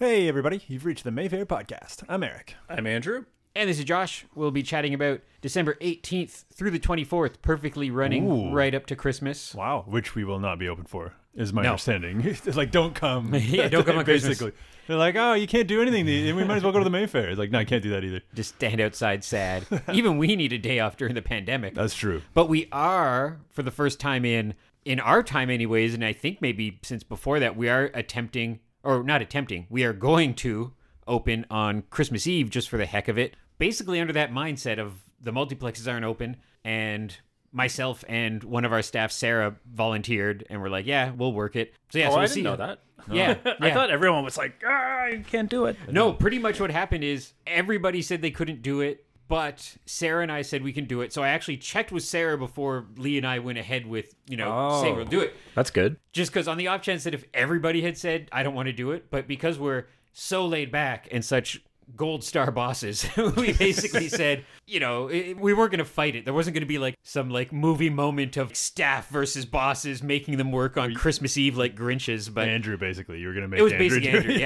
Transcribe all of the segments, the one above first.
Hey, everybody, you've reached the Mayfair Podcast. I'm Eric. I'm Andrew. And this is Josh. We'll be chatting about December 18th through the 24th, perfectly running Ooh. right up to Christmas. Wow, which we will not be open for, is my No. understanding. It's like, don't come. Yeah, don't come on Christmas. Basically. They're like, oh, you can't do anything. And we might as well go to the Mayfair. It's like, no, I can't do that either. Just stand outside sad. Even we need a day off during the pandemic. That's true. But we are, for the first time in in our time anyways, and I think maybe since before that, we are attempting or not attempting, we are going to open on Christmas Eve just for the heck of it. Basically under that mindset of the multiplexes aren't open and myself and one of our staff, Sarah, volunteered and we're like, Yeah, we'll work it. So yeah, oh, so I we'll didn't see know you. that. Yeah, I thought everyone was like, ah, I can't do it. No, pretty much what happened is everybody said they couldn't do it, but Sarah and I said we can do it. So I actually checked with Sarah before Lee and I went ahead with, you know, Oh. saying we'll oh, do it. That's good. Just because on the off chance that if everybody had said, I don't want to do it, but because we're so laid back and such gold star bosses, we basically said, you know, it, we weren't going to fight it. There wasn't going to be like some like movie moment of staff versus bosses making them work on Christmas Eve like Grinches, but Andrew, basically, you were going to make It was Andrew basically Andrew, it.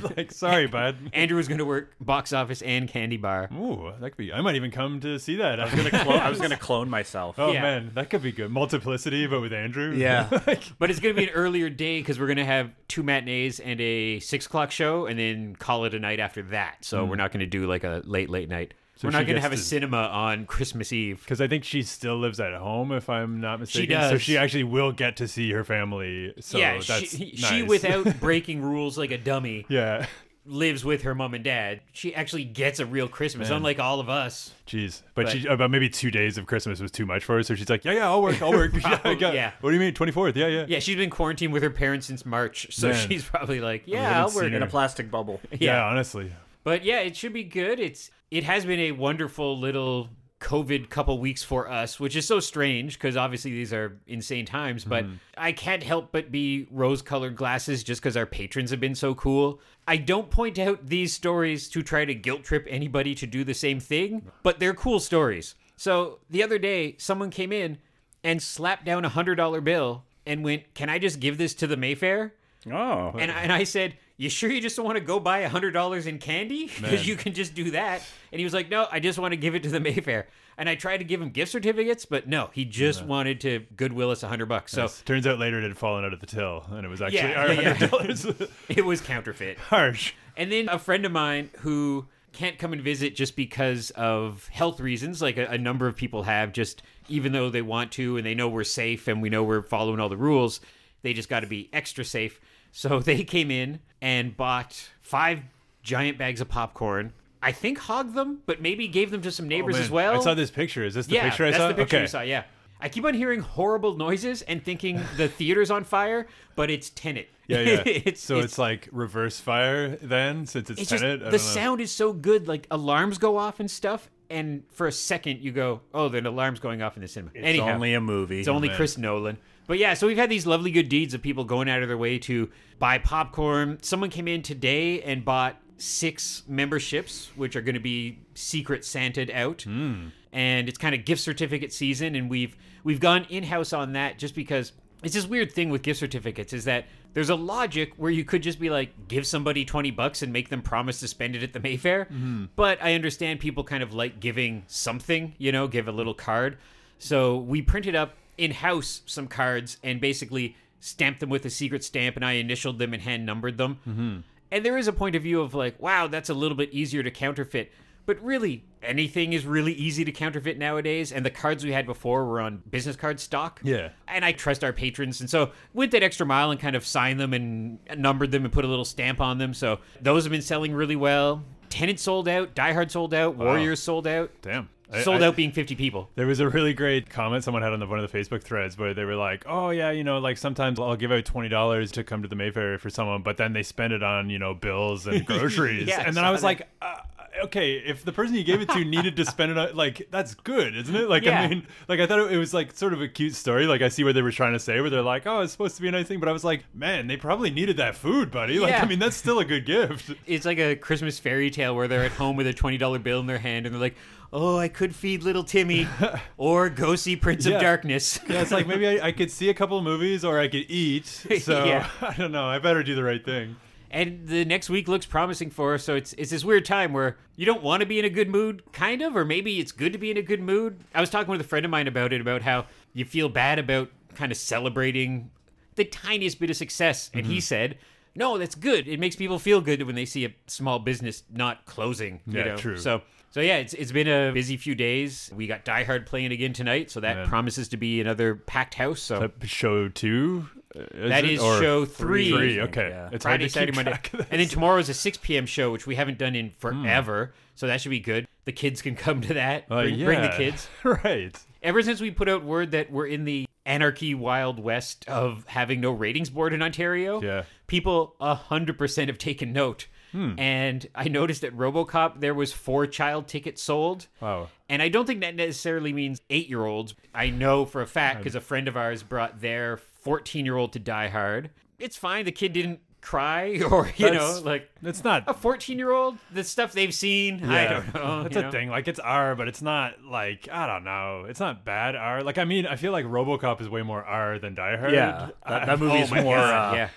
yeah. like, sorry, bud. Andrew was going to work box office and candy bar. Ooh, that could be. I might even come to see that. I was gonna Clo- I was gonna clone myself. Oh Yeah. man, that could be good. Multiplicity, but with Andrew. Yeah. Like, But it's going to be an earlier day because we're going to have two matinees and a six o'clock show, and then call it a night after that. So we're mm. not going to do like a late, late night. So we're not going to have a cinema on Christmas Eve. Because I think she still lives at home, if I'm not mistaken. So does. So she actually will get to see her family. So yeah, that's she, nice. she without breaking rules like a dummy yeah. lives with her mom and dad. She actually gets a real Christmas, Man. unlike all of us. Jeez, but, But- she uh, about maybe two days of Christmas was too much for her, so she's like, "Yeah, yeah, I'll work, I'll work." yeah, Probably, got- yeah. What do you mean, twenty fourth? Yeah, yeah, Yeah, she's been quarantined with her parents since March, so Man. she's probably like, "Yeah, I'll work." her. In a plastic bubble. Yeah, honestly, But yeah, it should be good. It's it has been a wonderful little COVID couple weeks for us, which is so strange because obviously these are insane times. But mm-hmm. I can't help but be rose-colored glasses just because our patrons have been so cool. I don't point out these stories to try to guilt trip anybody to do the same thing, but they're cool stories. So the other day, someone came in and slapped down a hundred dollar bill and went, "Can I just give this to the Mayfair?" Oh. And, and I said, You sure you just don't want to go buy $100 in candy? Because you can just do that. And he was like, No, I just want to give it to the Mayfair. And I tried to give him gift certificates, but no, he just wanted to Goodwill us 100 bucks. So turns out later it had fallen out of the till, and it was actually Yeah, our yeah, yeah. hundred dollars. it was counterfeit. Harsh. And then a friend of mine who can't come and visit just because of health reasons, like a, a number of people have, just even though they want to and they know we're safe and we know we're following all the rules, they just got to be extra safe. So they came in and bought five giant bags of popcorn. I think hogged them, but maybe gave them to some oh, neighbors Oh, as well. I saw this picture. Is this the yeah, picture I that's saw? the picture okay. you saw. Yeah. I keep on hearing horrible noises and thinking the theater's on fire, but it's Tenet. Yeah, yeah. it's, so it's, like reverse fire then, since it's, it's just Tenet. I the know. sound is so good like alarms go off and stuff and for a second you go oh the alarm's going off in the cinema It's anyhow only a movie. it's only man. chris nolan but yeah so we've had these lovely good deeds of people going out of their way to buy popcorn. Someone came in today and bought six memberships which are going to be secret santed out. Hmm. And it's kind of gift certificate season and we've we've gone in-house on that just because it's this weird thing with gift certificates is that there's a logic where you could just be like give somebody 20 bucks and make them promise to spend it at the mayfair. Mm-hmm. But i understand people kind of like giving something you know give a little card. So we printed up in-house some cards and basically stamped them with a secret stamp and i initialed them and hand numbered them mm-hmm. and there is a point of view of like, wow, that's a little bit easier to counterfeit. But really, anything is really easy to counterfeit nowadays. And the cards we had before were on business card stock. Yeah. And I trust our patrons. And so went that extra mile and kind of signed them and numbered them and put a little stamp on them. So those have been selling really well. Tenet sold out, Die Hard sold out, Warriors sold out. Damn. I- Sold I- out being 50 people. There was a really great comment someone had on the, one of the Facebook threads where they were like, "Oh yeah, you know, like sometimes I'll give out twenty dollars to come to the Mayfair for someone, but then they spend it on you know bills and groceries." Yeah, and then I was like, uh, "Okay, if the person you gave it to needed to spend it on, like that's good, isn't it?" Like Yeah. I mean, like I thought it, it was like sort of a cute story. Like I see what they were trying to say, where they're like, "Oh, it's supposed to be a nice thing," but I was like, "Man, they probably needed that food, buddy." Like Yeah. I mean, that's still a good gift. It's like a Christmas fairy tale where they're at home with a $20 bill in their hand and they're like, oh, I could feed little Timmy or go see Prince Yeah. of Darkness. Yeah, it's like maybe I, I could see a couple of movies or I could eat. So Yeah. I don't know. I better do the right thing. And the next week looks promising for us. So it's it's this weird time where you don't want to be in a good mood, kind of, or maybe it's good to be in a good mood. I was talking with a friend of mine about it, about how you feel bad about kind of celebrating the tiniest bit of success. And Mm-hmm. he said, no, that's good. It makes people feel good when they see a small business not closing. You Yeah, know? true. So so yeah, it's it's been a busy few days. We got Die Hard playing again tonight, so that Man. promises to be another packed house. So That show two. uh, That it? is Or show three. Three. Okay. yeah. It's Friday, Saturday, Monday, track of and then tomorrow is a 6 p.m. show, which we haven't done in forever. So that should be good. The kids can come to that. Uh, Bring, bring the yeah. kids. right. Ever since we put out word that we're in the anarchy wild west of having no ratings board in Ontario, Yeah. people hundred percent have taken note. Hmm. And I noticed at RoboCop there was four child tickets sold. Wow. And I don't think that necessarily means eight year olds. I know for a fact because a friend of ours brought their 14 year old to Die Hard. It's fine. The kid didn't cry or, you know, like It's not. a 14 year old, the stuff they've seen. I don't know. That's a know? thing. Like it's R, but it's not like I don't know. It's not bad R. Like I mean, I feel like RoboCop is way more R than Die Hard. Yeah, that, that movie Oh is my more God, uh, yeah.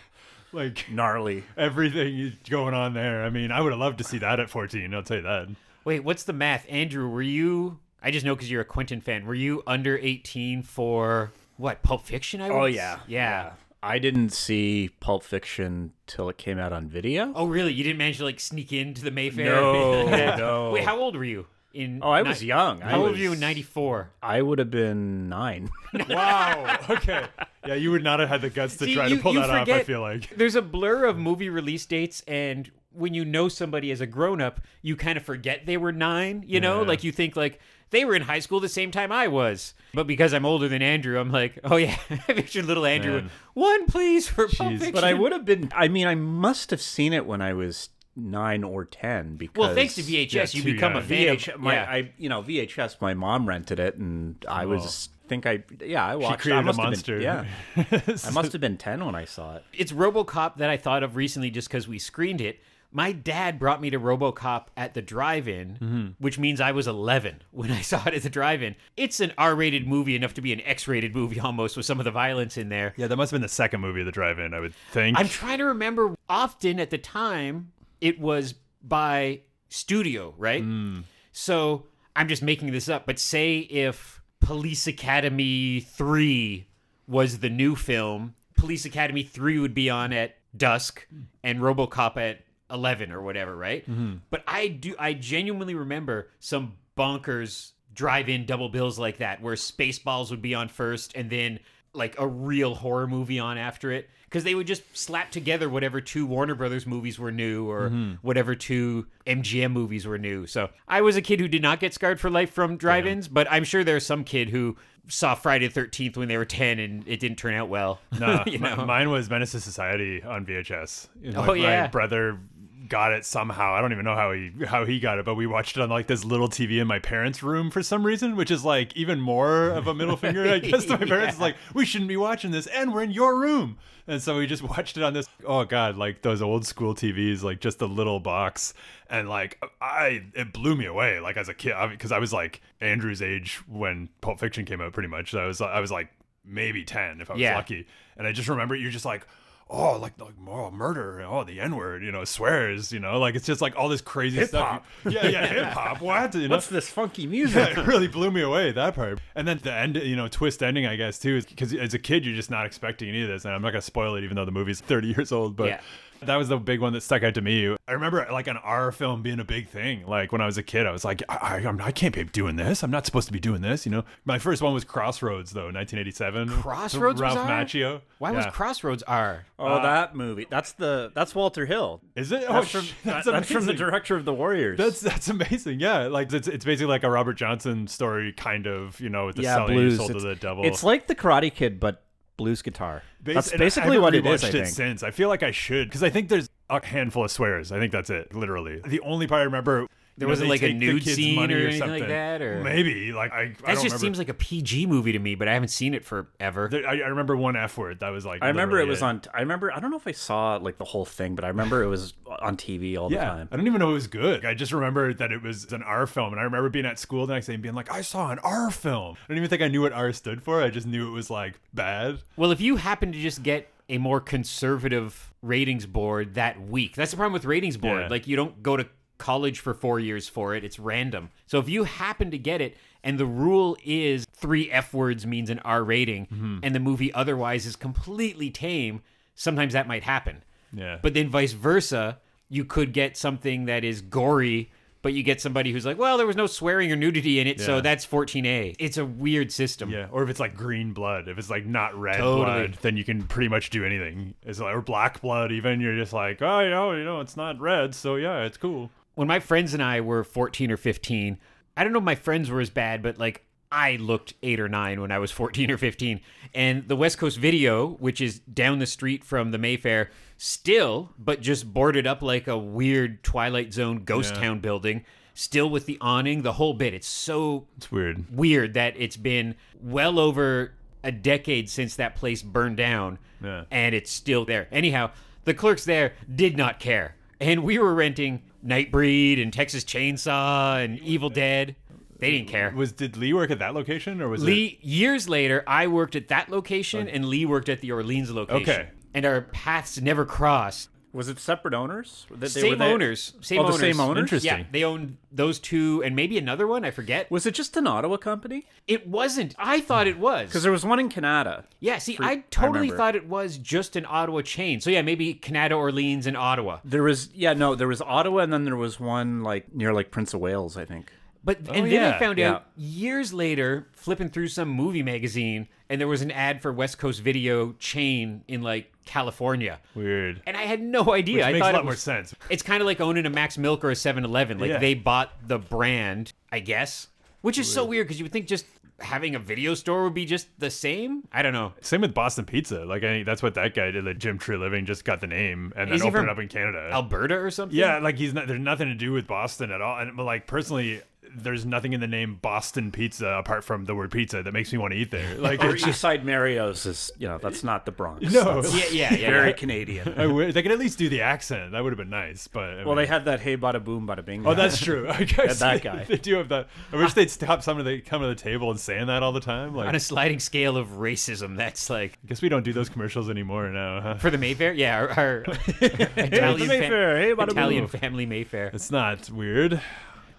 Like gnarly. everything is going on there. I mean, I would have loved to see that at 14. I'll tell you that. Wait, what's the math? Andrew, were you. I just know because you're a Quentin fan. Were you under 18 for what? Pulp Fiction? I Oh was? yeah, Yeah. I didn't see Pulp Fiction till it came out on video. Oh, really? You didn't manage to like sneak into the Mayfair? No, no. Wait, how old were you? In Oh, I was ni- young. I How old was- were you in '94? I would have been nine. Wow. Okay. Yeah, you would not have had the guts to See, try you- to pull you that off. I forget- feel like. There's a blur of movie release dates, and when you know somebody as a grown up, you kind of forget they were nine. You know, Yeah. like you think like they were in high school the same time I was. But because I'm older than Andrew, I'm like, oh yeah, I pictured little Andrew. Man. One, please, for Pulp Jeez. Fiction. But I would have been. I mean, I must have seen it when I was nine or ten. Because Well, thanks to VHS, Yeah, you too become a young. fan. VH, my, yeah. I, you know, VHS. My mom rented it, and I was think I, yeah, I watched. she created I a must have monster. Been, yeah, I must have been ten when I saw it. it's RoboCop that I thought of recently just because we screened it. My dad brought me to RoboCop at the drive-in, Mm-hmm. which means I was 11 when I saw it at the drive-in. It's an R-rated movie enough to be an X-rated movie almost with some of the violence in there. Yeah, that must have been the second movie of the drive-in. I would think. I'm trying to remember. Often at the time, it was by studio, right? Mm. So I'm just making this up. But say if Police Academy 3 was the new film, Police Academy 3 would be on at dusk and Robocop at 11 or whatever, right? Mm-hmm. But I do I genuinely remember some bonkers drive-in double bills like that where Spaceballs would be on first and then like a real horror movie on after it because they would just slap together whatever two Warner Brothers movies were new or mm-hmm. whatever two MGM movies were new. So I was a kid who did not get scarred for life from drive-ins, but I'm sure there's some kid who saw Friday the 13th when they were 10 and it didn't turn out well. No, you know? mine was Menace to Society on VHS. Oh, like, yeah. my brother got it somehow. I don't even know how he how he got it, but we watched it on like this little TV in my parents' room for some reason, which is like even more of a middle finger, I guess, to my parents. Yeah. like we shouldn't be watching this, and we're in your room. And so we just watched it on this. Oh god, like those old school TVs, like just a little box, and like I, it blew me away. Like as a kid, because I was like Andrew's age when Pulp Fiction came out, pretty much. So I was I was like maybe ten if I was Yeah. lucky, and I just remember you're just like. Oh, like like oh, murder! Oh, the N word! You know, swears. You know, like it's just like all this crazy stuff. Yeah, yeah, hip hop. What? You know, What's this funky music? yeah, it really blew me away that part. And then the end, you know, twist ending, I guess too, is because as a kid you're just not expecting any of this. And I'm not gonna spoil it, even though the movie's 30 years old. But Yeah. That was the big one that stuck out to me. I remember like an R film being a big thing. Like when I was a kid, I was like, I, I, I'm- I can't be doing this. I'm not supposed to be doing this. You know, my first one was Crossroads though, 1987. Crossroads was Ralph R? Macchio. Why was Crossroads R? Oh, uh, that movie. That's the that's Walter Hill. Is it? Oh, that's, oh, from, sh- that's, that's, from the director of the Warriors. That's that's amazing. Yeah, like it's it's basically like a Robert Johnson story, kind of. You know, with the yeah, selling blues. sold to the devil. it's like the Karate Kid, but blues guitar. Bas- That's basically what it is. I think. since I feel like I should because I think there's a handful of swears. I think that's it, literally. The only part I remember. There wasn't like a take nude kid's scene money or anything like something. that, or- maybe like I. I That don't just remember. seems like a PG movie to me, but I haven't seen it forever. There- I, I remember one F word that was like. I remember it literally was on. I remember. I don't know if I saw like the whole thing, but I remember it was on TV all the time. I don't even know it was good. I just remember that it was an R film, and I remember being at school the next day and being like, "I saw an R film." I don't even think I knew what R stood for. I just knew it was like bad. Well, if you happen to just get a more conservative ratings board that week. That's the problem with ratings board. Yeah. Like you don't go to college for 4 years for it. It's random. So if you happen to get it and the rule is 3 F words means an R rating Mm-hmm. and the movie otherwise is completely tame, sometimes that might happen. Yeah. But then vice versa, you could get something that is gory, but you get somebody who's like, well, there was no swearing or nudity in it, so that's 14A. It's a weird system. Yeah, or if it's like green blood, if it's like not red Totally. blood, then you can pretty much do anything. It's like, or black blood, even you're just like, oh, you know, you know, it's not red, so yeah, it's cool. When my friends and I were 14 or 15, I don't know if my friends were as bad, but like I looked eight or nine when I was 14 or 15. And the West Coast Video, which is down the street from the Mayfair, still, but just boarded up like a weird Twilight Zone ghost Yeah. town building, still with the awning, the whole bit. It's so It's weird. weird that it's been well over a decade since that place burned down Yeah. and it's still there. Anyhow, the clerks there did not care. And we were renting Nightbreed and Texas Chainsaw and Evil Dead. They didn't care. Was did Lee work at that location or was it? Lee, years later, I worked at that location and Lee worked at the Orleans location. Okay. And our paths never crossed. Was it separate owners? That they Same were there? owners. Same Oh, the owners. same owners? Interesting. Yeah, they owned those two and maybe another one. I forget. Was it just an Ottawa company? It wasn't. I thought it was. Because there was one in Canada. Yeah, see, I totally remember. thought it was just an Ottawa chain. So yeah, maybe Canada, Orleans, and Ottawa. There was yeah no there was Ottawa and then there was one like near like Prince of Wales I think. But oh, and then yeah, I found yeah. out years later, flipping through some movie magazine, and there was an ad for West Coast Video chain in like California, Weird. and I had no idea. Which I makes thought a lot it more sense. It's kind of like owning a Mac's Milk or a 7-Eleven. Like Yeah. they bought the brand, I guess, which is so weird because you would think just having a video store would be just the same. I don't know. Same with Boston Pizza. Like I, that's what that guy did. Like Jim Treliving just got the name and then Is he opened it up in Canada. Alberta or something? yeah, like he's not. There's nothing to do with Boston at all. And but like personally, there's nothing in the name Boston Pizza apart from the word pizza that makes me want to eat there. Like Or it's just, East Side Mario's is you know that's not the Bronx. no. That's Yeah, yeah, yeah. very. Canadian. I wish, they could at least do the accent. That would have been nice. But I Well, mean- they had that hey bada boom bada bing. Oh, that's true. I guess that guy. They do have that. I wish they'd stop some of the come to the table and saying that all the time. Like, On a sliding scale of racism, that's like I guess we don't do those commercials anymore now. Huh? for the Mayfair. Yeah, our, our Italian, fa- Mayfair, hey, bada Italian boom. family Mayfair. It's not weird.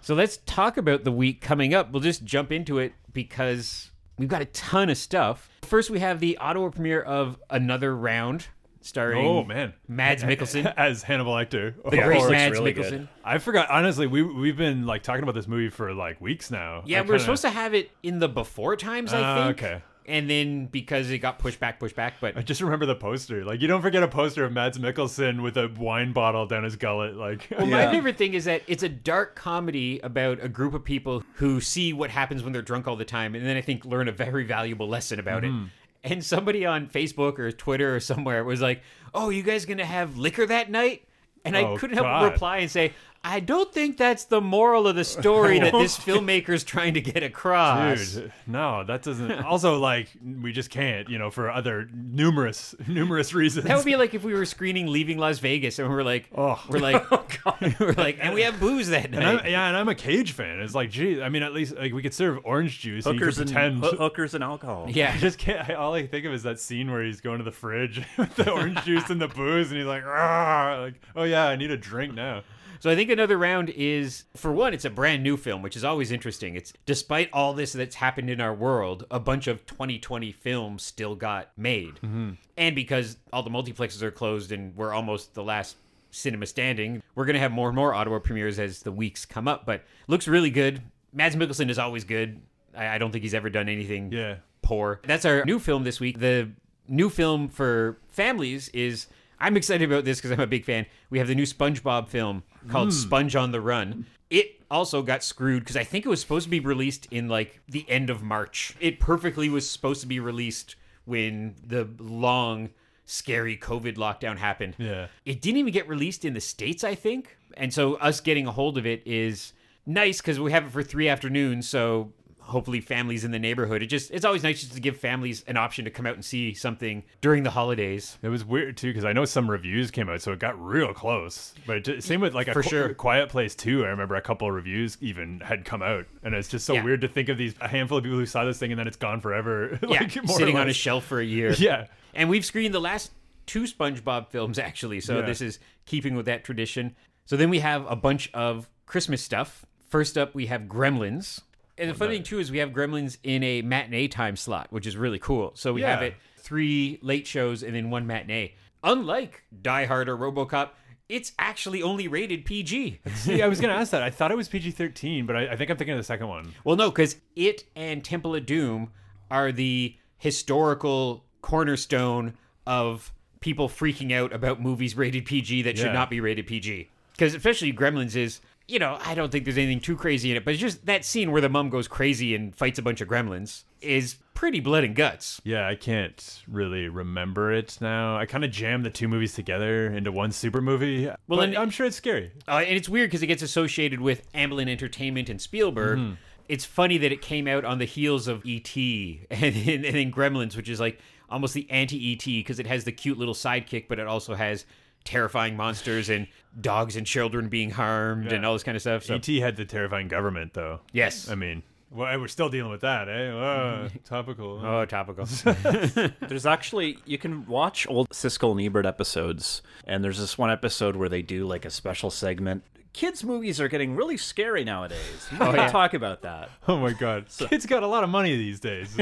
So let's talk about the week coming up. We'll just jump into it because we've got a ton of stuff. First, we have the Ottawa premiere of Another Round, starring Oh man, Mads Mikkelsen, as Hannibal Lecter. the great looks Mads really Mikkelsen. good. I forgot. Honestly, we we've been like talking about this movie for like weeks now. Yeah, I we were kinda- supposed to have it in the before times, I Ah, think. okay. And then because it got pushed back, pushed back, but I just remember the poster. Like you don't forget a poster of Mads Mikkelsen with a wine bottle down his gullet. Like Well, my favorite thing is that it's a dark comedy about a group of people who see what happens when they're drunk all the time, and then I think learn a very valuable lesson about Mm-hmm. it. And somebody on Facebook or Twitter or somewhere was like, "Oh, you guys gonna have liquor that night?" And I Oh, couldn't help but reply and say, "I don't think that's the moral of the story that this filmmaker's trying to get across." Dude, no, that doesn't. Also, like, we just can't, you know, for other numerous, numerous reasons. That would be like if we were screening Leaving Las Vegas and we're like, Oh. we're like, oh, God. we're like, and we have booze that night. I'm, yeah, and I'm a Cage fan. It's like, gee, I mean, at least like we could serve orange juice. hookers could and pretend. hoo- hookers and alcohol. yeah, I just can't. I, all I think of is that scene where he's going to the fridge with the orange juice and the booze, and he's like, "Rah," like, oh yeah, I need a drink now. So I think another round is for one, it's a brand new film, which is always interesting. It's despite all this that's happened in our world, a bunch of 2020 films still got made, mm-hmm. and because all the multiplexes are closed and we're almost the last cinema standing, we're gonna have more and more Ottawa premieres as the weeks come up. But looks really good. Mads Mikkelsen is always good. I, I don't think he's ever done anything Yeah. poor. That's our new film this week. The new film for families is I'm excited about this because I'm a big fan. We have the new SpongeBob film called hmm. Sponge on the Run. It also got screwed because I think it was supposed to be released in like the end of March. It perfectly was supposed to be released when the long scary COVID lockdown happened. Yeah. It didn't even get released in the States, I think. And so us getting a hold of it is nice because we have it for three afternoons. So hopefully families in the neighborhood. It just it's always nice just to give families an option to come out and see something during the holidays. It was weird too because I know some reviews came out, so it got real close. But it ju- same with like a For Qu- sure. Quiet Place too. I remember a couple of reviews even had come out, and it's just so Yeah. weird to think of these a handful of people who saw this thing and then it's gone forever. Yeah, like, more sitting on a shelf for a year. Yeah, And we've screened the last two SpongeBob films actually. So Yeah. this is keeping with that tradition. So then we have a bunch of Christmas stuff. First up, we have Gremlins. And the funny thing too is we have Gremlins in a matinee time slot, which is really cool. So we have it three late shows and then one matinee. Unlike Die Hard or RoboCop, it's actually only rated PG. See, I was gonna ask that. I thought it was PG thirteen, but I, I think I'm thinking of the second one. Well, no, because it and Temple of Doom are the historical cornerstone of people freaking out about movies rated PG that should not be rated PG. Because especially Gremlins is, you know, I don't think there's anything too crazy in it, but it's just that scene where the mom goes crazy and fights a bunch of gremlins is pretty blood and guts. Yeah, I can't really remember it now. I kind of jammed the two movies together into one super movie. Well, but then- I'm sure it's scary. Uh, and it's weird because it gets associated with Amblin Entertainment and Spielberg. Mm-hmm. It's funny that it came out on the heels of E.T. and, and, and then Gremlins, which is like almost the anti E.T. because it has the cute little sidekick, but it also has terrifying monsters and dogs and children being harmed and all this kind of stuff. So, ET had the terrifying government, though. yes. I mean, well, we're still dealing with that, eh? Oh, topical. Oh, topical. There's actually you can watch old Siskel and Ebert episodes, and there's this one episode where they do like a special segment. Kids' movies are getting really scary nowadays. You might yeah. talk about that. Oh my God, kids got a lot of money these days.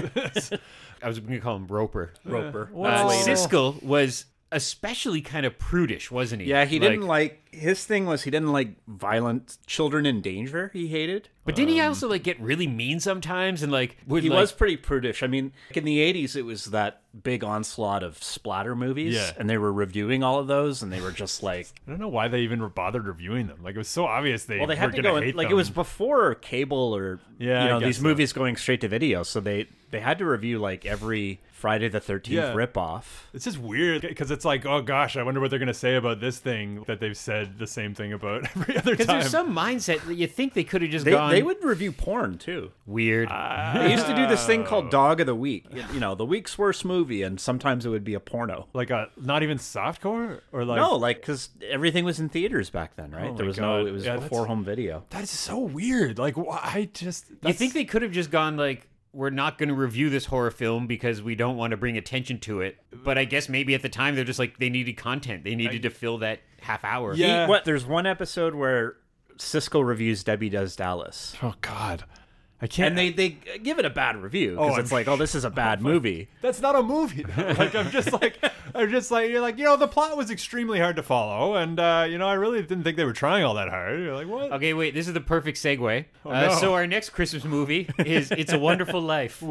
I was going to call him Roeper. Roeper. Uh, That's later. Siskel was especially kind of prudish, wasn't he? Yeah, he didn't like his thing was he didn't like violent children in danger. He hated. But didn't he also like get really mean sometimes and like would Um, He like, was pretty prudish. I mean, in the '80s, it was that big onslaught of splatter movies, Yeah. and they were reviewing all of those, and they were just like, I don't know why they even bothered reviewing them. Like it was so obvious they well, they were had to go. Hate like it was before cable or Yeah, you know these so. movies going straight to video, so they they had to review like every Friday the Thirteenth Yeah. ripoff. It's just weird because it's like, oh gosh, I wonder what they're gonna say about this thing that they've said the same thing about every other time. Because there's some mindset that you think they could have just They, gone they um, would review porn too. weird. They used to do this thing Oh. called Dog of the Week. You- You know, the week's worst movie, and sometimes it would be a porno. like a not even softcore or like no, like because everything was in theaters back then, right? Oh there my was no. God. It was Yeah, before home video. That's so weird. Like why I just you that's- think they could have just gone like, we're not going to review this horror film because we don't want to bring attention to it. But I guess maybe at the time they're just like they needed content. They needed to fill that half hour. Yeah. He- what? There's one episode where Siskel reviews Debbie Does Dallas, Oh God, I can't. and they they give it a bad review because Oh, it's I'm like, oh, this is a bad movie. That's not a movie. like I'm just like I'm just like you're like you know the plot was extremely hard to follow, and uh, you know I really didn't think they were trying all that hard. You're like what? Okay, wait. This is the perfect segue. uh, Oh, no. So our next Christmas movie is "It's a Wonderful Life."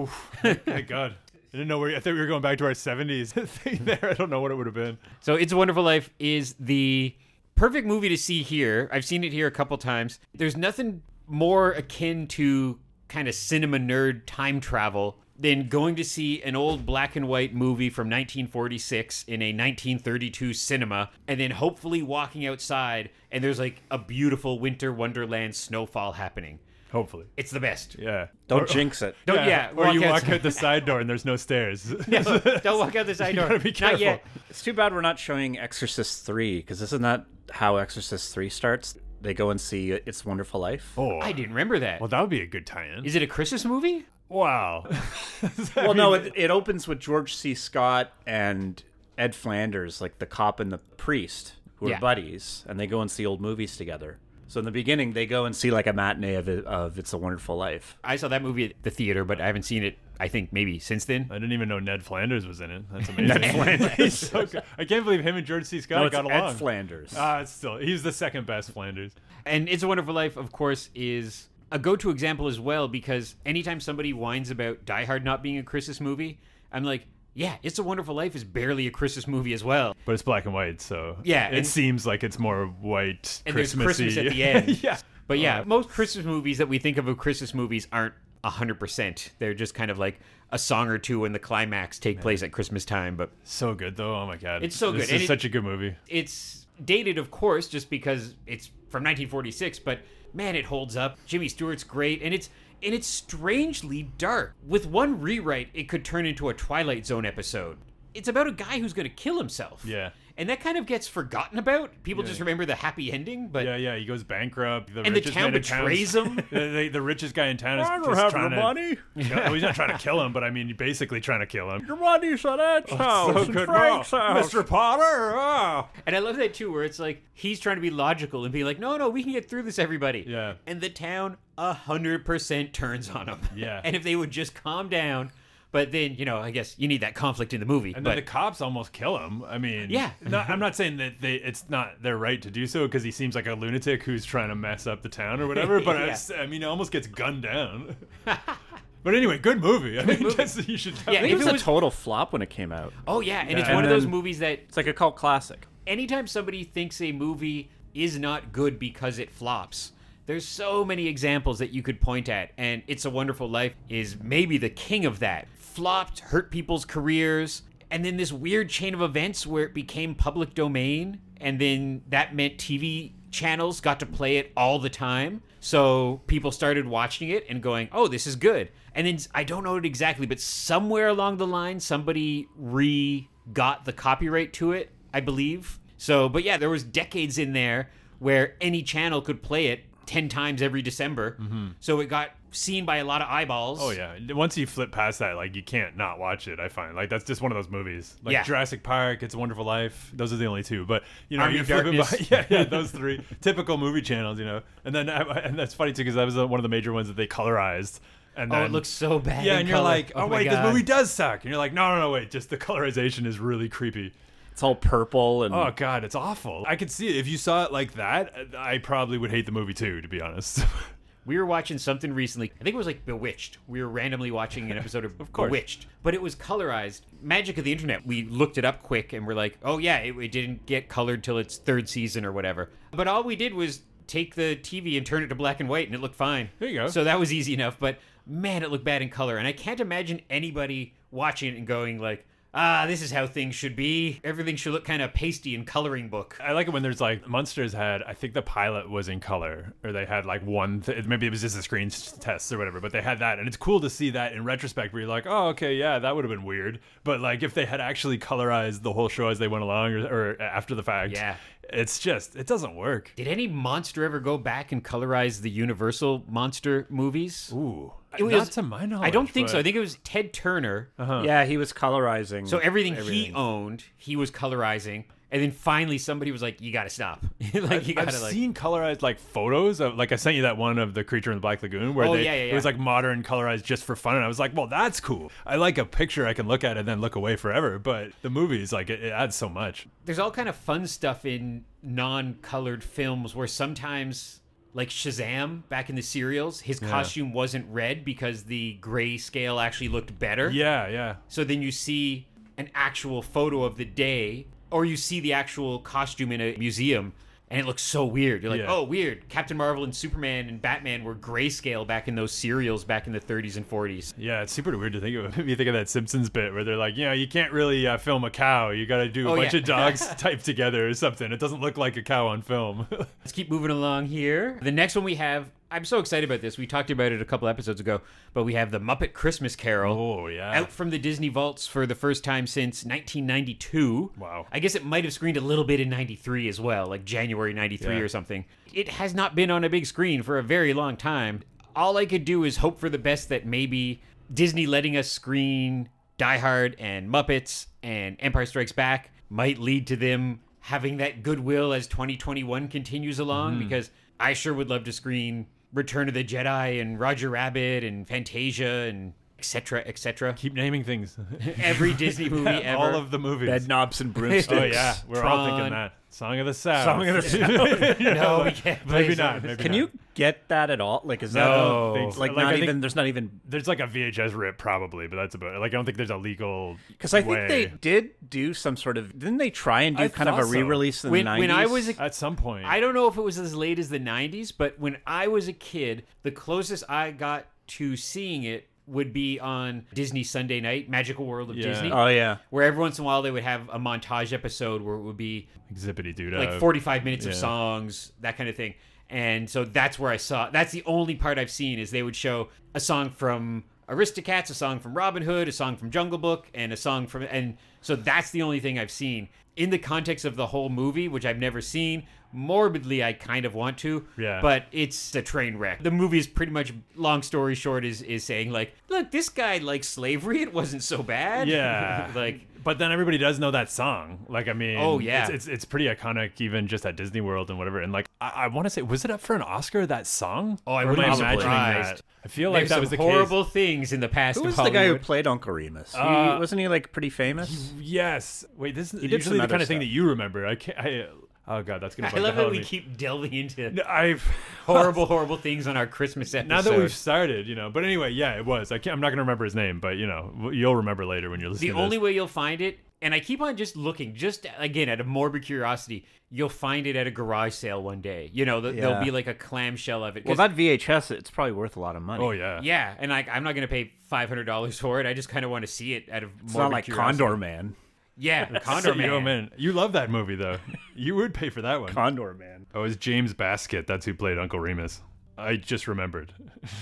Thank God. I didn't know where. I thought we were going back to our 70s thing there. I don't know what it would have been. So "It's a Wonderful Life" is the perfect movie to see here. I've seen it here a couple times. There's nothing more akin to kind of cinema nerd time travel than going to see an old black and white movie from 1946 in a 1932 cinema and then hopefully walking outside and there's like a beautiful winter wonderland snowfall happening. Hopefully. It's the best. Yeah. Don't Or- jinx it. Don't yeah, or you walk out the side door and there's no stairs. Don't walk out the side You door. gotta be Not careful. yet. It's too bad we're not showing Exorcist three because this isn't that how Exorcist three starts? They go and see It's a Wonderful Life. oh, I didn't remember that. well, that would be a good tie-in. Is it a Christmas movie? wow. Well, no, it, it opens with George C. Scott and Ed Flanders, like the cop and the priest, who are Yeah. buddies, and they go and see old movies together. So in the beginning, they go and see like a matinee of, of It's a Wonderful Life. I saw that movie at the theater, but I haven't seen it. I think maybe since then. I didn't even know Ned Flanders was in it. That's amazing. Ned Flanders. he's so good. I can't believe him and George C. Scott No, it's got Ed along. Flanders. Ah, it's still he's the second best Flanders. And It's a Wonderful Life, of course, is a go-to example as well because anytime somebody whines about Die Hard not being a Christmas movie, I'm like, yeah, It's a Wonderful Life is barely a Christmas movie as well. But it's black and white, so Yeah, it and- seems like it's more white. And there's Christmassy. Christmas at the end. yeah. But yeah, Uh, most Christmas movies that we think of as Christmas movies aren't 100%. They're just kind of like a song or two and the climax take place at Christmas time, but so good though. Oh my god, It's so This good, and is it- such a good movie. it's dated, of course, just because it's from 1946. But man, it holds up. Jimmy Stewart's great, and it's and it's strangely dark. With one rewrite, it could turn into a Twilight Zone episode. it's about a guy who's going to kill himself. Yeah. And that kind of gets forgotten about. People just remember the happy ending, but Yeah, yeah, he goes bankrupt. The And the richest town man in town is- betrays him. the, the, the richest guy in town is I don't just have trying the to. money. No, he's not trying to kill him, but I mean, basically trying to kill him. Your money's at Ed's house So good, Frank's wow. house. Mr. Potter. ah. And I love that too, where it's like he's trying to be logical and be like, "No, no, we can get through this, everybody." Yeah. And the town a hundred percent turns on him. Yeah. And if they would just calm down, but then you know, I guess you need that conflict in the movie. And but then the cops almost kill him. I mean, Yeah. not, I'm not saying that they it's not their right to do so because he seems like a lunatic who's trying to mess up the town or whatever. But Yeah. it's, I mean, it almost gets gunned down. but anyway, good movie. I mean, just, you should. Yeah, I think if it was a was- total flop when it came out. oh yeah, and it's Yeah. one And of those movies that It's like a cult classic. anytime somebody thinks a movie is not good because it flops, there's so many examples that you could point at, and It's a Wonderful Life is maybe the king of that. Flopped, hurt people's careers, and then this weird chain of events where it became public domain, and then that meant TV channels got to play it all the time. So people started watching it and going, "Oh, this is good." And then I don't know it exactly, but somewhere along the line, somebody re got the copyright to it, I believe. So, but yeah, there was decades in there where any channel could play it ten times every December. Mm-hmm. So it got seen by a lot of eyeballs. Oh yeah, once you flip past that, like you can't not watch it. I find like that's just one of those movies, like Yeah. Jurassic Park, It's a Wonderful Life. Those are the only two. But you know, Army you're flipping by, yeah, yeah, those three typical movie channels, you know. And then and that's funny too because that was one of the major ones that they colorized. And Oh, it looks so bad. Yeah, in and you're like, oh, oh, my wait, this movie does suck. And you're like, no, no, no, wait, just the colorization is really creepy. It's all purple and Oh god, it's awful. I could see it if you saw it like that. I probably would hate the movie too, to be honest. We were watching something recently. I think it was like Bewitched. We were randomly watching an episode of, course. Bewitched, but it was colorized. Magic of the internet. We looked it up quick and we're like, oh yeah, it, it didn't get colored till its third season or whatever. But all we did was take the TV and turn it to black and white, and it looked fine. There you go. So that was easy enough. But man, it looked bad in color, and I can't imagine anybody watching it and going like. Ah, this is how things should be. Everything should look kind of pasty in coloring book. I like it when there's like Munsters had. I think the pilot was in color, or they had like one. Th- maybe it was just a screen test or whatever. But they had that, and it's cool to see that in retrospect, where you're like, oh, okay, yeah, that would have been weird. But like if they had actually colorized the whole show as they went along, or, or after the fact, Yeah. It's just it doesn't work. Did any monster ever go back and colorize the Universal monster movies? Ooh, It not to my knowledge. I don't think so. I think it was Ted Turner. Uh-huh. yeah, he was colorizing. So everything, he everything. owned, he was colorizing, and then finally somebody was like, "You got to stop! like you got I've to like." seen colorized like photos of like I sent you that one of the creature in the Black Lagoon where Oh, they, yeah, yeah, it was yeah. like modern colorized just for fun and I was like, well, that's cool. I like a picture I can look at and then look away forever. But the movies like it, it adds so much. There's all kind of fun stuff in non-colored films where sometimes. Like Shazam back in the serials, his costume wasn't red because the gray scale actually looked better. Yeah, yeah. So then you see an actual photo of the day, or you see the actual costume in a museum, and it looks so weird. You're like, Yeah. oh, weird. Captain Marvel and Superman and Batman were grayscale back in those serials back in the 30s and 40s. Yeah, it's super weird to think of. If you think of that Simpsons bit where they're like, you know, you can't really uh, film a cow. You got to do a Oh, bunch yeah. of dogs typed together or something. It doesn't look like a cow on film. Let's keep moving along here. The next one we have, I'm so excited about this. We talked about it a couple episodes ago, but we have the Muppet Christmas Carol. oh yeah. Out from the Disney vaults for the first time since 1992. Wow. I guess it might have screened a little bit in 93 as well, like January 93 Yeah. or something. It has not been on a big screen for a very long time. All I could do is hope for the best that maybe Disney letting us screen Die Hard and Muppets and Empire Strikes Back might lead to them having that goodwill as 2021 continues along Mm-hmm. because I sure would love to screen Return of the Jedi and Roger Rabbit and Fantasia and etc etc Keep naming things. every Disney movie ever. All of the movies. bed knobs and broomsticks. oh yeah, we're all thinking that. Song of the South. Song of the South. no, we can't. play Maybe not. Maybe Can not. you get that at all? Like, is No. that I don't think so. like, Like, not think- even? There's not even There's like a VHS rip probably, but that's about. Like I don't think there's a legal because I think they did do some sort of. Didn't they try and do I kind of a re-release in When- the 90s? when I was a- at some point. I don't know if it was as late as the 90s, but when I was a kid, the closest I got to seeing it would be on Disney Sunday Night, Magical World of Yeah. Disney, oh yeah, where every once in a while they would have a montage episode where it would be Zippity doo like 45 minutes of songs, that kind of thing. And so that's where I saw. That's the only part I've seen is they would show a song from Aristocats, a song from Robin Hood, a song from Jungle Book, and a song from and so that's the only thing I've seen in the context of the whole movie, which I've never seen. Morbidly, I kind of want to, Yeah. but it's a train wreck. The movie is pretty much, long story short, is is saying like, look, this guy likes slavery. It wasn't so bad. Yeah. like But then everybody does know that song. Like, I mean, Oh, yeah. it's, it's it's pretty iconic, even just at Disney World and whatever. And like, I, I want to say, was it up for an Oscar that song? Oh, I wouldn't be imagining surprised. that? I feel like there's that some was the horrible things in the past. Who was the guy who played Uncle Remus? He- Uh, wasn't he like pretty famous? case. Yes. Wait, this is usually the other kind of thing that you remember. I can't. I, oh god, that's gonna. I love the hell that we me. keep delving into I've horrible, horrible things on our Christmas episode. Now that we've started, you know. But anyway, yeah, it was. I can't, I'm not gonna remember his name, but you know, you'll remember later when you're listening. the to only this. way you'll find it, and I keep on just looking, just again out of morbid curiosity, you'll find it at a garage sale one day. You know, th- there'll be like a clamshell of it. Well, that VHS, it's probably worth a lot of money. Oh yeah. yeah, and I, I'm not going to pay five hundred dollars for it. I just kind of want to see it out of It's morbid not like curiosity. Condor Man. Yeah, Condor Man. yo, man, you love that movie though. you would pay for that one. Condor Man. Oh, it was James Baskett. That's who played Uncle Remus. I just remembered.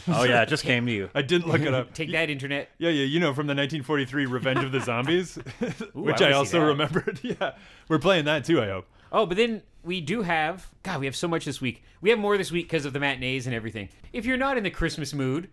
Oh yeah, it just came to you. I didn't look it up. Take that, internet. Yeah, yeah, you know from the 1943 Revenge of the Zombies, which I I, also remembered. Yeah, we're playing that too. I hope. Oh, but then we do have God. We have so much this week. We have more this week because of the matinees and everything. If you're not in the Christmas mood,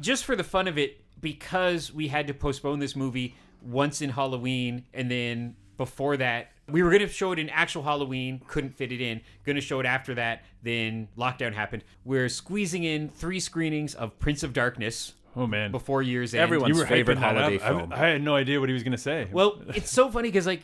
just for the fun of it, because we had to postpone this movie once in Halloween, and then before that, we were going to show it in actual Halloween, couldn't fit it in. Going to show it after that, then lockdown happened. We're squeezing in three screenings of Prince of Darkness Oh man, before year's end. Everyone- you were favorite holiday up. I- film. I, had no idea what he was gonna say. Well, it's so funny because like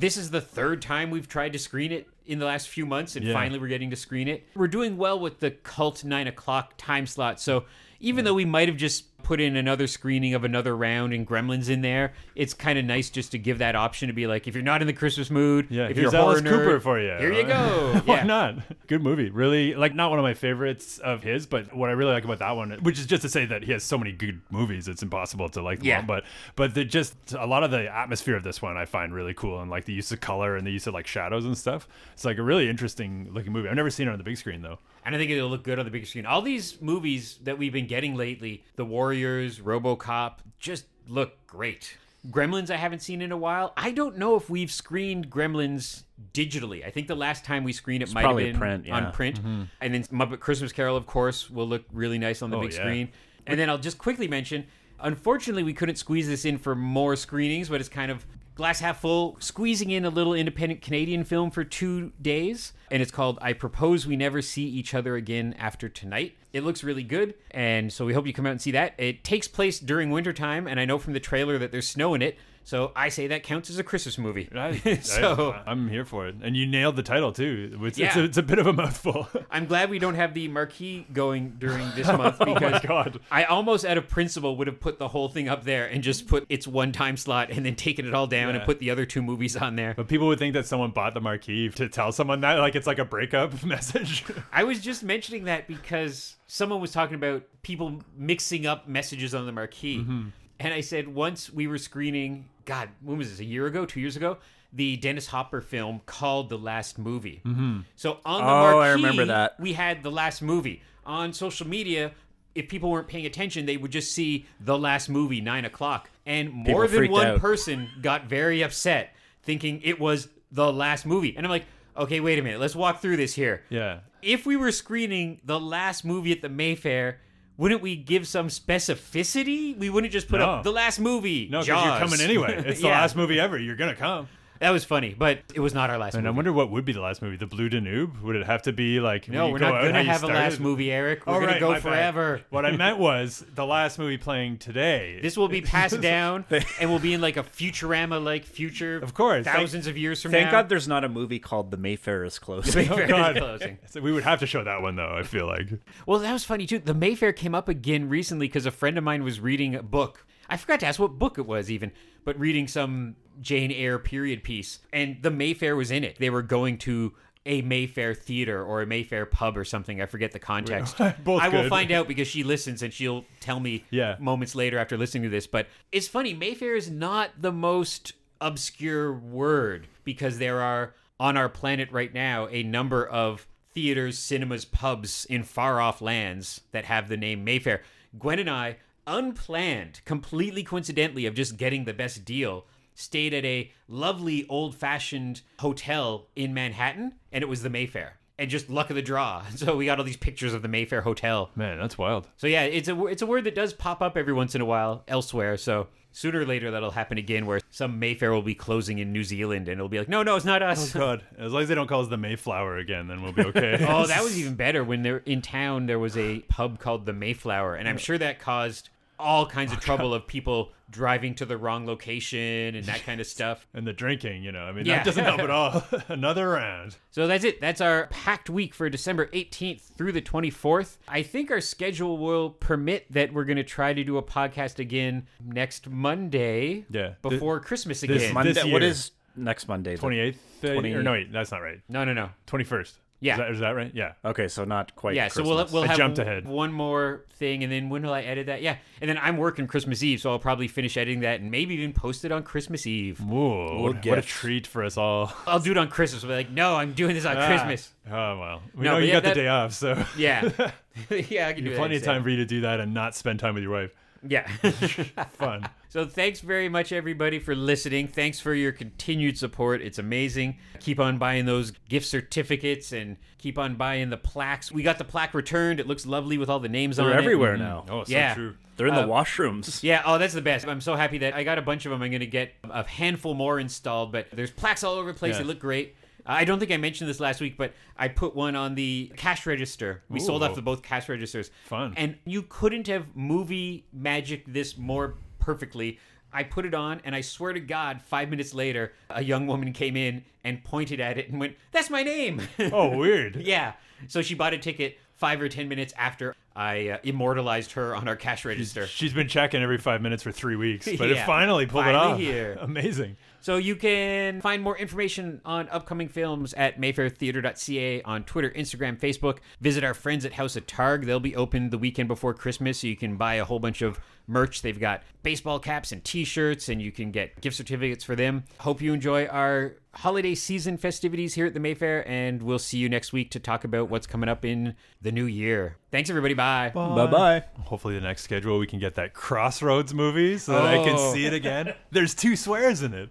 this is the third time we've tried to screen it in the last few months, and Yeah. finally we're getting to screen it. We're doing well with the cult nine o'clock time slot. So even though we might have just put in another screening of another round and Gremlins in there, it's kind of nice just to give that option to be like, if you're not in the Christmas mood, yeah, if here's you're Alice Cooper for you. Here you go. Why Yeah. not? Good movie. Really, like not one of my favorites of his, but what I really like about that one, which is just to say that he has so many good movies, it's impossible to like them Yeah. all. But but the just a lot of the atmosphere of this one I find really cool, and like the use of color and the use of like shadows and stuff. It's like a really interesting looking movie. I've never seen it on the big screen though. And I think it'll look good on the big screen. All these movies that we've been getting lately, The Warriors, RoboCop, just look great. Gremlins I haven't seen in a while. I don't know if we've screened Gremlins digitally. I think the last time we screened it might have been print, yeah. on print. And then Muppet Christmas Carol, of course, will look really nice on the Oh, big yeah. screen. And then I'll just quickly mention, unfortunately, we couldn't squeeze this in for more screenings, but it's kind of glass half full, squeezing in a little independent Canadian film for two days. And it's called I Propose We Never See Each Other Again After Tonight. It looks really good, and so we hope you come out and see that. It takes place during wintertime, and I know from the trailer that there's snow in it, so I say that counts as a Christmas movie. I, so I, am here for it, and you nailed the title too. It's, it's, Yeah. a, it's a bit of a mouthful. I'm glad we don't have the marquee going during this month oh, because God. I almost out of principle would have put the whole thing up there and just put its one time slot and then taken it all down and put the other two movies on there. But people would think that someone bought the marquee to tell someone that, like it's like a breakup message. I was just mentioning that because someone was talking about people mixing up messages on the marquee. Mm-hmm. And I said once we were screening, God, when was this? A year ago, two years ago? The Dennis Hopper film called The Last Movie. Mm-hmm. So on the Oh, marquee, I remember that. we had The Last Movie. On social media, if people weren't paying attention, they would just see The Last Movie, nine o'clock. And more People than one out. person got very upset thinking it was The Last Movie. And I'm like, okay, wait a minute. Let's walk through this here yeah. if we were screening the last movie at the Mayfair, wouldn't we give some specificity? We wouldn't just put No. up the last movie. No, because you're coming anyway. It's the Yeah. last movie ever. You're gonna come. That was funny, but it was not our last movie. And I wonder what would be the last movie. The Blue Danube? Would it have to be like? no, we're go not gonna how you have a last movie, Eric. We're Oh, gonna right, go my bad. forever. What I meant was the last movie playing today. This will be passed down, and we'll be in like a Futurama-like future. Of course. thousands of years from Thank now. Thank God there's not a movie called The Mayfair is Close. Mayfair Oh, is God. closing. So we would have to show that one though. I feel like. Well, that was funny too. The Mayfair came up again recently because a friend of mine was reading a book. I forgot to ask what book it was even, but reading some Jane Eyre period piece, and the Mayfair was in it. They were going to a Mayfair theater or a Mayfair pub or something. I forget the context. I will good. find out because she listens and she'll tell me Yeah. moments later after listening to this. But it's funny, Mayfair is not the most obscure word because there are on our planet right now a number of theaters, cinemas, pubs in far off lands that have the name Mayfair. Gwen and I unplanned, completely coincidentally, of just getting the best deal, stayed at a lovely old fashioned hotel in Manhattan, and it was the Mayfair. And just luck of the draw. So we got all these pictures of the Mayfair Hotel. Man, that's wild. So yeah, it's a it's a word that does pop up every once in a while elsewhere. So sooner or later that'll happen again, where some Mayfair will be closing in New Zealand, and it'll be like, no, no, it's not us. Oh God, as long as they don't call us the Mayflower again, then we'll be okay. Oh, that was even better. When they're in town, there was a pub called the Mayflower, and I'm sure that caused all kinds of trouble of people driving to the wrong location and that kind of stuff. and the drinking, you know, I mean, Yeah. that doesn't help at all. Another round. So that's it. That's our packed week for December 18th through the 24th. I think our schedule will permit that we're going to try to do a podcast again next Monday. Yeah. Before Christmas this again. Mon- Monday, what year. is next Monday? 28th? uh, 20 Or no, wait, that's not right. no, no, no. 21st. Yeah. Is that, is that right? Yeah. Okay, so not quite. Yeah, so we'll Christmas. we'll I have jumped ahead. one more thing, and then when will I edit that? Yeah, and then I'm working Christmas Eve, so I'll probably finish editing that and maybe even post it on Christmas Eve. Whoa, what, what a treat for us all. I'll do it on Christmas. Be like, no, I'm doing this on Christmas. Ah, Oh, well. We No, know you yeah, got that- the day off, so Yeah, yeah, I can do that. plenty of time for you to do that and not spend time with your wife. Yeah. Fun. so thanks very much, everybody, for listening. Thanks for your continued support. It's amazing. Keep on buying those gift certificates and keep on buying the plaques. We got the plaque returned. It looks lovely with all the names on it. They're everywhere now. Oh, so Yeah. true. They're in Uh, the washrooms. Yeah, oh, that's the best. I'm so happy that I got a bunch of them. I'm going to get a handful more installed, but there's plaques all over the place. Yeah. They look great. I don't think I mentioned this last week, but I put one on the cash register. We sold Ooh. off the both cash registers. Fun. And you couldn't have movie magic this more perfectly. I put it on, and I swear to God, five minutes later, a young woman came in and pointed at it and went, That's my name. Oh, weird. yeah. So she bought a ticket five or 10 minutes after I uh, immortalized her on our cash register. She's been checking every five minutes for three weeks, but it finally pulled it Finally off. here. Amazing. So you can find more information on upcoming films at mayfairtheatre.ca on Twitter, Instagram, Facebook. Visit our friends at House of Targ. They'll be open the weekend before Christmas, so you can buy a whole bunch of merch. They've got baseball caps and t-shirts, and you can get gift certificates for them. Hope you enjoy our holiday season festivities here at the Mayfair, and we'll see you next week to talk about what's coming up in the new year. Thanks, everybody. Bye. Bye bye. Hopefully, the next schedule we can get that Crossroads movie so that I can Oh. see it again. There's two swears in it.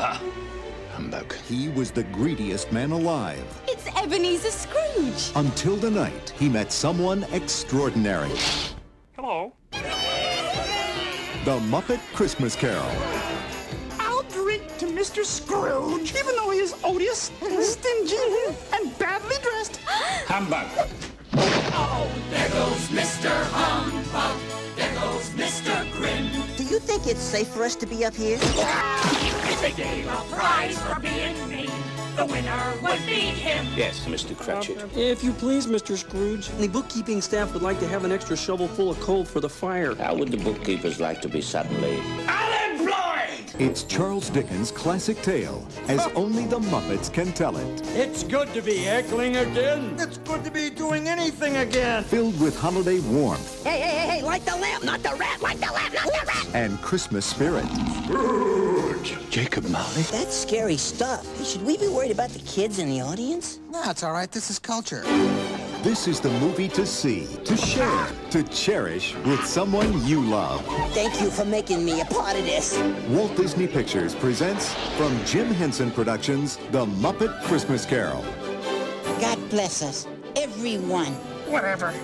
Humbug. He was the greediest man alive It's Ebenezer Scrooge. until the night he met someone extraordinary. Hello. The Muppet Christmas Carol. I'll drink to Mr. Scrooge, even though he is odious and stingy and badly dressed. Humbuck. Oh, there goes Mr. Humbug. Do you think it's safe for us to be up here? Yes, Mr. Cratchit. If you please, Mr. Scrooge, the bookkeeping staff would like to have an extra shovel full of coal for the fire. How would the bookkeepers like to be suddenly It's Charles Dickens' classic tale, as only the Muppets can tell it. It's good to be heckling again. It's good to be doing anything again. Filled with holiday warmth Hey, hey, hey, hey, like the lamp, not the rat, like the lamp, not the rat. and Christmas spirit. Jacob Marley? That's scary stuff. Hey, should we be worried about the kids in the audience? No, it's all right. This is culture. This is the movie to see, to share, to cherish with someone you love. Thank you for making me a part of this. Walt Disney Pictures presents from Jim Henson Productions, The Muppet Christmas Carol. God bless us, everyone. Whatever.